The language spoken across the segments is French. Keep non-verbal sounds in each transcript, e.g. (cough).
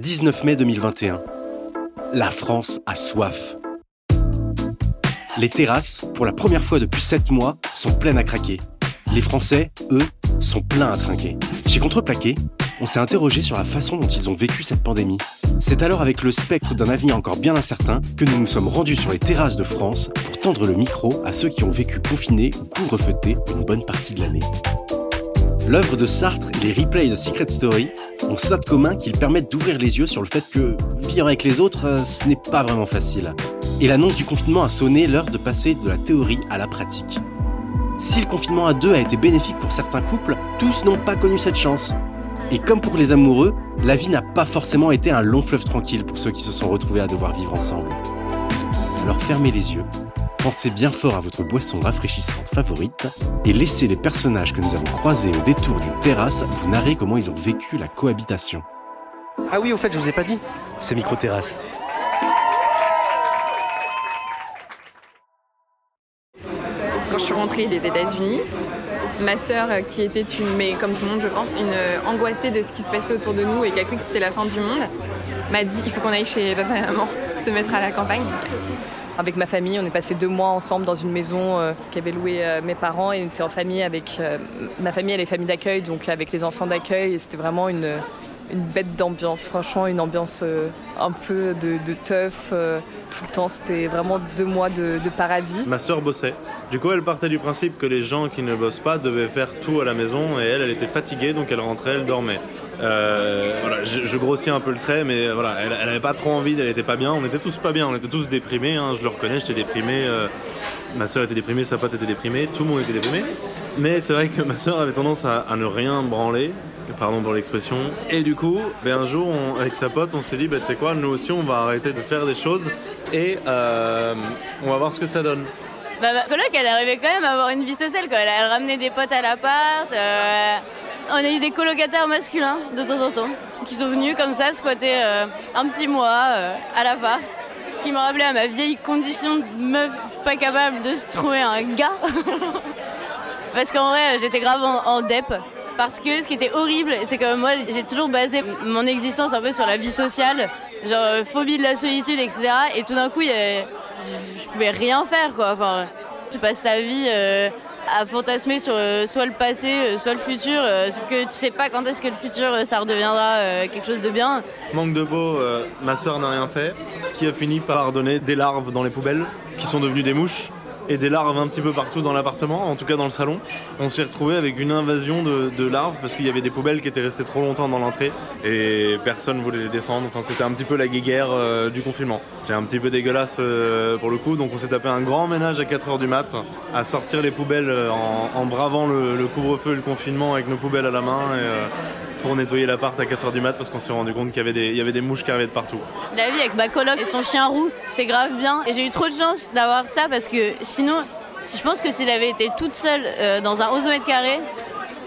19 mai 2021. La France a soif. Les terrasses, pour la première fois depuis 7 mois, sont pleines à craquer. Les Français, eux, sont pleins à trinquer. Chez Contreplaqué, on s'est interrogé sur la façon dont ils ont vécu cette pandémie. C'est alors avec le spectre d'un avenir encore bien incertain que nous nous sommes rendus sur les terrasses de France pour tendre le micro à ceux qui ont vécu confinés ou couvre-feutés une bonne partie de l'année. L'œuvre de Sartre et les replays de Secret Story ont ça de commun qu'ils permettent d'ouvrir les yeux sur le fait que vivre avec les autres, euh, ce n'est pas vraiment facile. Et l'annonce du confinement a sonné l'heure de passer de la théorie à la pratique. Si le confinement à deux a été bénéfique pour certains couples, tous n'ont pas connu cette chance. Et comme pour les amoureux, la vie n'a pas forcément été un long fleuve tranquille pour ceux qui se sont retrouvés à devoir vivre ensemble. Alors fermez les yeux, pensez bien fort à votre boisson rafraîchissante favorite et laissez les personnages que nous avons croisés au détour d'une terrasse vous narrer comment ils ont vécu la cohabitation. Ah oui, au fait, je vous ai pas dit, c'est micro-terrasse. Quand je suis rentrée des États-Unis, ma sœur, euh, qui était une, mais comme tout le monde, je pense, une euh, angoissée de ce qui se passait autour de nous et qui a cru que c'était la fin du monde, m'a dit il faut qu'on aille chez papa et maman, se mettre à la campagne. Avec ma famille, on est passé deux mois ensemble dans une maison euh, qu'avaient louée euh, mes parents et on était en famille avec euh, ma famille, elle est famille d'accueil, donc avec les enfants d'accueil. Et c'était vraiment une, une bête d'ambiance, franchement, une ambiance euh, un peu de, de teuf euh, tout le temps. C'était vraiment deux mois de, paradis. Ma sœur bossait. Du coup, elle partait du principe que les gens qui ne bossent pas devaient faire tout à la maison et elle, elle était fatiguée, donc elle rentrait, elle dormait. Euh, je, grossis un peu le trait, mais voilà, elle, elle avait pas trop envie, elle était pas bien. On était tous pas bien, on était tous déprimés. hein, je le reconnais, j'étais déprimé. ma sœur était déprimée, sa pote était déprimée, tout le monde était déprimé. Mais c'est vrai que ma sœur avait tendance à, ne rien branler. Pardon pour l'expression. Et du coup, ben un jour, avec sa pote, on s'est dit, bah, tu sais quoi, nous aussi, on va arrêter de faire des choses et euh, on va voir ce que ça donne. Bah, ma coloc, elle arrivait quand même à avoir une vie sociale. Elle, ramenait des potes à l'appart. euh, on a eu des colocataires masculins de temps en temps qui sont venus comme ça squatter euh, un petit mois à l'appart. Ce qui m'a rappelé à ma vieille condition de meuf pas capable de se trouver un gars. (laughs) Parce qu'en vrai, j'étais grave en, dep. Parce que ce qui était horrible, c'est que moi, j'ai toujours basé mon existence un peu sur la vie sociale, genre euh, phobie de la solitude, etc. Et tout d'un coup, avait- je, pouvais rien faire, quoi. Enfin, tu passes ta vie euh, à fantasmer sur euh, soit le passé, soit le futur, sauf que tu sais pas quand est-ce que le futur, ça redeviendra quelque chose de bien. Manque de euh, ma sœur n'a rien fait, ce qui a fini par donner des larves dans les poubelles, qui sont devenues des mouches, et des larves un petit peu partout dans l'appartement, en tout cas dans le salon. On s'est retrouvé avec une invasion de, larves parce qu'il y avait des poubelles qui étaient restées trop longtemps dans l'entrée et personne voulait les descendre. Enfin, c'était un petit peu la guéguerre euh, du confinement. C'est un petit peu dégueulasse euh, pour le coup, donc on s'est tapé un grand ménage à 4h du mat, à sortir les poubelles euh, en, bravant le, couvre-feu et le confinement avec nos poubelles à la main. Pour nettoyer l'appart à 4h du mat parce qu'on s'est rendu compte qu'il y avait des, avait mouches qui arrivaient de partout. La vie avec ma coloc et son chien roux, c'était grave bien. Et j'ai eu trop de chance d'avoir ça parce que sinon, si je pense que si j'avais été toute seule euh, dans un 11 mètres carrés,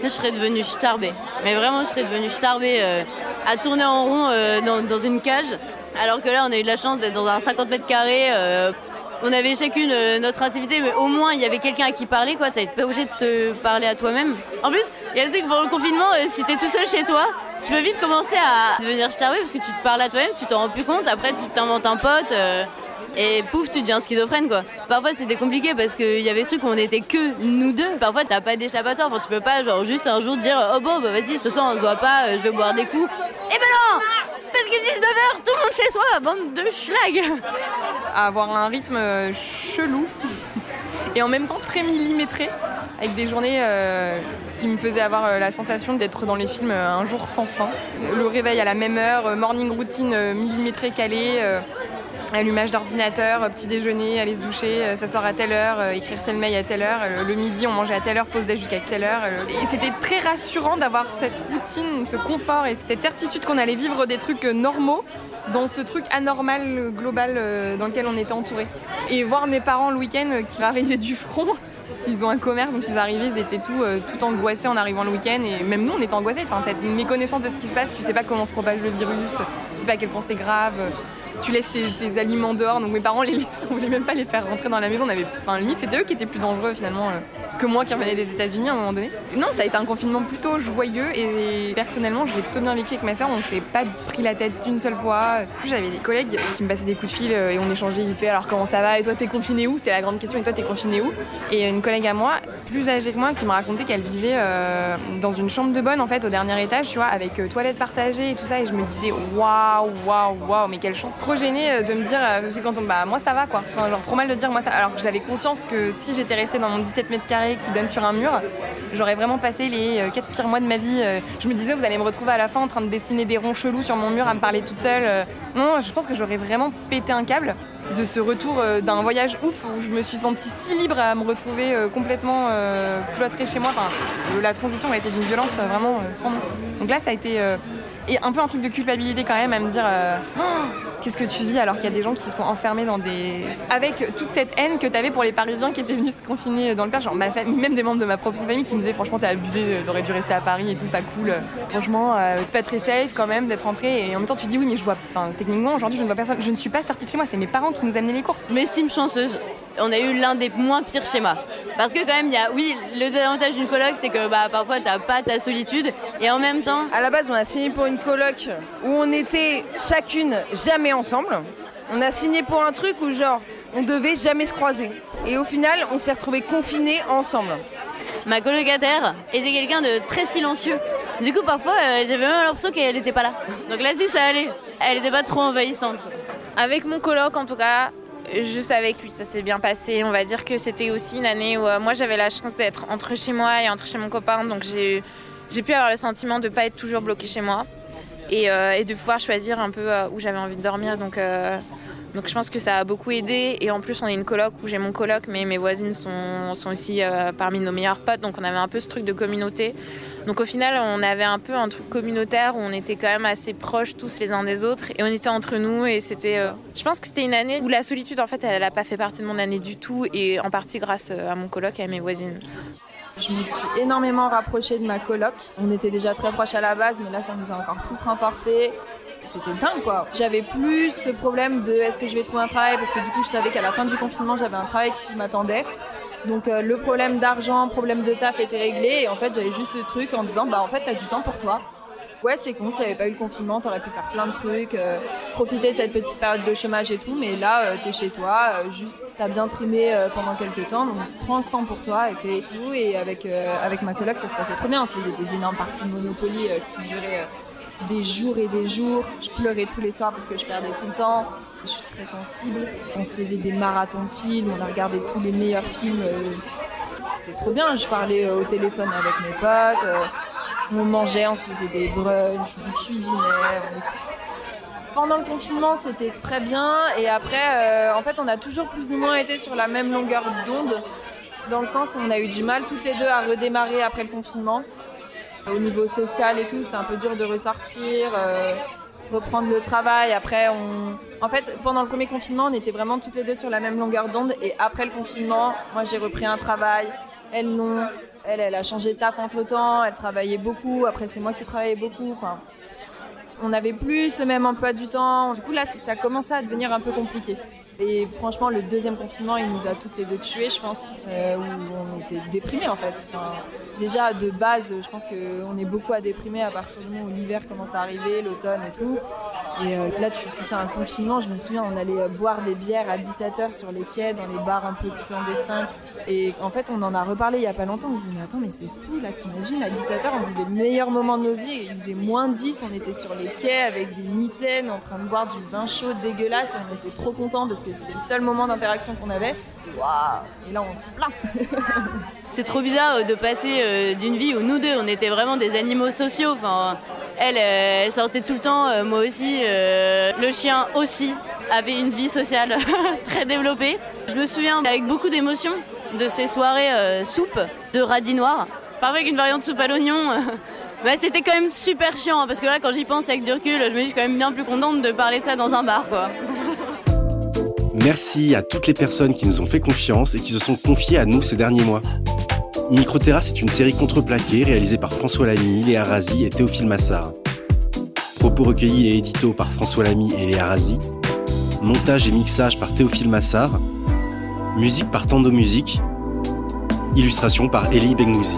je serais devenue starbée. Mais vraiment, je serais devenue starbée euh, à tourner en rond euh, dans, dans une cage. Alors que là, on a eu de la chance d'être dans un 50 mètres carrés. On avait chacune euh, notre activité, mais au moins il y avait quelqu'un à qui parler, quoi. T'es pas obligé de te parler à toi-même. En plus, il y a le truc pendant le confinement, euh, si t'es tout seul chez toi, tu peux vite commencer à devenir starbé parce que tu te parles à toi-même, tu t'en rends plus compte. Après, tu t'inventes un pote. euh, et pouf, tu deviens schizophrène quoi. Parfois c'était compliqué parce qu'il y avait ce truc où on était que nous deux. Parfois t'as pas d'échappatoire, enfin, tu peux pas genre juste un jour dire oh bon bah vas-y ce soir on se voit pas, je vais boire des coups. Eh ben non Parce que 19h, tout le monde chez soi, bande de schlag avoir un rythme euh, chelou. Et en même temps très millimétré, avec des journées euh, qui me faisaient avoir euh, la sensation d'être dans les films un jour sans fin. Le réveil à la même heure, morning routine millimétrée calée, euh, allumage d'ordinateur, euh, petit déjeuner, aller se doucher, euh, s'asseoir à telle heure, euh, écrire tel mail à telle heure, le midi on mangeait à telle heure, pause déj jusqu'à telle heure. Et c'était très rassurant d'avoir cette routine, ce confort et cette certitude qu'on allait vivre des trucs normaux dans ce truc anormal global dans lequel on était entouré. Et voir mes parents le week-end qui arrivaient du front, (laughs) qu'ils ont un commerce, donc ils arrivaient, ils étaient tout, angoissés en arrivant le week-end. Et même nous, on était angoissés. Enfin, une méconnaissance de ce qui se passe, tu sais pas comment se propage le virus, tu sais pas à quel point c'est grave. Tu laisses tes, aliments dehors. Donc mes parents les laissaient, on voulait même pas les faire rentrer dans la maison. On avait, enfin limite c'était eux qui étaient plus dangereux finalement euh, que moi qui revenais des États-Unis à un moment donné. Non, ça a été un confinement plutôt joyeux et personnellement je l'ai plutôt bien vécu avec ma soeur. On s'est pas pris la tête d'une seule fois. J'avais des collègues qui me passaient des coups de fil euh, et on échangeait vite fait. Alors comment ça va? Et toi t'es confiné où? C'était la grande question. Et toi t'es confiné où? Et une collègue à moi, plus âgée que moi, qui me racontait qu'elle vivait euh, dans une chambre de bonne en fait au dernier étage, tu vois, avec toilette partagée et tout ça. Et je me disais waouh, waouh, waouh, mais quelle chance. Trop gênée de me dire quand on, bah moi ça va quoi. genre trop mal de dire moi ça. Alors que j'avais conscience que si j'étais restée dans mon 17 mètres carrés qui donne sur un mur, j'aurais vraiment passé les 4 euh, pires mois de ma vie. Euh. Je me disais vous allez me retrouver à la fin en train de dessiner des ronds chelous sur mon mur à me parler toute seule. Euh. Non, je pense que j'aurais vraiment pété un câble de ce retour d'un voyage ouf où je me suis sentie si libre à me retrouver complètement cloîtrée chez moi. La transition a été d'une violence vraiment sans nom. Donc là, ça a été et un peu un truc de culpabilité quand même à me dire qu'est-ce que tu vis alors qu'il y a des gens qui sont enfermés dans des. avec toute cette haine que tu avais pour les Parisiens qui étaient venus se confiner dans le père, genre ma famille, même des membres de ma propre famille qui me disaient franchement t'es abusé, t'aurais dû rester à Paris et tout, pas cool. Franchement, euh, c'est pas très safe quand même d'être rentré et en même temps tu dis oui mais je vois. Enfin, techniquement aujourd'hui je ne vois personne, je ne suis pas sortie de chez moi, c'est mes parents qui nous amenaient les courses. Je m'estime chanceuse. On a eu l'un des moins pires schémas. Parce que quand même, il y a, oui, le désavantage d'une coloc, c'est que bah, parfois t'as pas ta solitude et en même temps. À la base, on a signé pour une coloc où on était chacune jamais ensemble. On a signé pour un truc où genre on devait jamais se croiser. Et au final, on s'est retrouvés confinés ensemble. Ma colocataire était quelqu'un de très silencieux. Du coup, parfois, euh, j'avais même l'impression qu'elle n'était pas là. Donc là-dessus, ça allait. Elle n'était pas trop envahissante. Avec mon coloc, en tout cas, juste avec lui, ça s'est bien passé. On va dire que c'était aussi une année où euh, moi, j'avais la chance d'être entre chez moi et entre chez mon copain. Donc j'ai pu avoir le sentiment de ne pas être toujours bloquée chez moi. Euh, et, de pouvoir choisir un peu euh, où j'avais envie de dormir. Donc, euh, donc je pense que ça a beaucoup aidé. Et en plus, on est une coloc où j'ai mon coloc, mais mes voisines sont, sont aussi parmi nos meilleurs potes. Donc on avait un peu ce truc de communauté. Donc au final, on avait un peu un truc communautaire où on était quand même assez proches tous les uns des autres. Et on était entre nous. Et c'était. je pense que c'était une année où la solitude, en fait, elle n'a pas fait partie de mon année du tout. Et en partie grâce à mon coloc et à mes voisines. Je me suis énormément rapprochée de ma coloc. On était déjà très proches à la base, mais là, ça nous a encore plus renforcé. C'était dingue, quoi. J'avais plus ce problème de est-ce que je vais trouver un travail, parce que du coup, je savais qu'à la fin du confinement, j'avais un travail qui m'attendait. Donc euh, le problème d'argent, problème de taf était réglé et en fait j'avais juste ce truc en disant bah en fait t'as du temps pour toi ouais, c'est con, s'il n'y avait pas eu le confinement, t'aurais pu faire plein de trucs, euh, profiter de cette petite période de chômage et tout, mais là, euh, t'es chez toi, euh, juste, t'as bien trimé pendant quelques temps, donc prends ce temps pour toi et tout. Et avec, avec ma coloc, ça se passait trop bien, on se faisait des énormes parties de Monopoly qui duraient des jours et des jours. Je pleurais tous les soirs parce que je perdais tout le temps. Je suis très sensible. On se faisait des marathons de films, on a regardé tous les meilleurs films. C'était trop bien. Je parlais au téléphone avec mes potes. On mangeait, on se faisait des brunchs, on cuisinait. Pendant le confinement, c'était très bien. Et après, euh, en fait, on a toujours plus ou moins été sur la même longueur d'onde. Dans le sens où on a eu du mal toutes les deux à redémarrer après le confinement. Au niveau social et tout, c'était un peu dur de ressortir, euh, reprendre le travail. Après, on... en fait, pendant le premier confinement, on était vraiment toutes les deux sur la même longueur d'onde. Et après le confinement, moi, j'ai repris un travail. Elle non. Elle, elle a changé de taf entre temps, elle travaillait beaucoup. Après, c'est moi qui travaillais beaucoup. On n'avait plus ce même emploi du temps. Du coup, là, ça commençait à devenir un peu compliqué. Et franchement, le deuxième confinement, il nous a toutes les deux tués, je pense, euh, on était déprimés en fait. déjà, de base, je pense qu'on est beaucoup à déprimer à partir du moment où l'hiver commence à arriver, l'automne et tout. Et euh, là, tu fais un confinement, je me souviens, on allait euh, boire des bières à 17h sur les quais, dans les bars un peu clandestins. Et en fait, on en a reparlé il y a pas longtemps. On se dit, mais attends, mais c'est fou, là, t'imagines, à 17h, on vivait le meilleur moment de nos vies. Il faisait moins 10, on était sur les quais avec des mitaines, en train de boire du vin chaud dégueulasse. Et on était trop contents parce que c'était le seul moment d'interaction qu'on avait. waouh Et là, on se plaint. (laughs) c'est trop bizarre euh, de passer d'une vie où nous deux, on était vraiment des animaux sociaux. Enfin, elle, elle sortait tout le temps, moi aussi. Euh, le chien aussi avait une vie sociale (laughs) très développée. Je me souviens avec beaucoup d'émotion de ces soirées euh, soupe de radis noir, parfois avec une variante soupe à l'oignon. (laughs) bah, c'était quand même super chiant hein, parce que là, quand j'y pense avec du recul, je me dis quand même bien plus contente de parler de ça dans un bar. Quoi. Merci à toutes les personnes qui nous ont fait confiance et qui se sont confiées à nous ces derniers mois. Microterrasse est une série contreplaquée réalisée par François Lamy, Léa Razi et Théophile Massard. Propos recueillis et édito par François Lamy et Léa Razi. montage et mixage par Théophile Massard, musique par Tando Musique, illustration par Elie Bengouzi.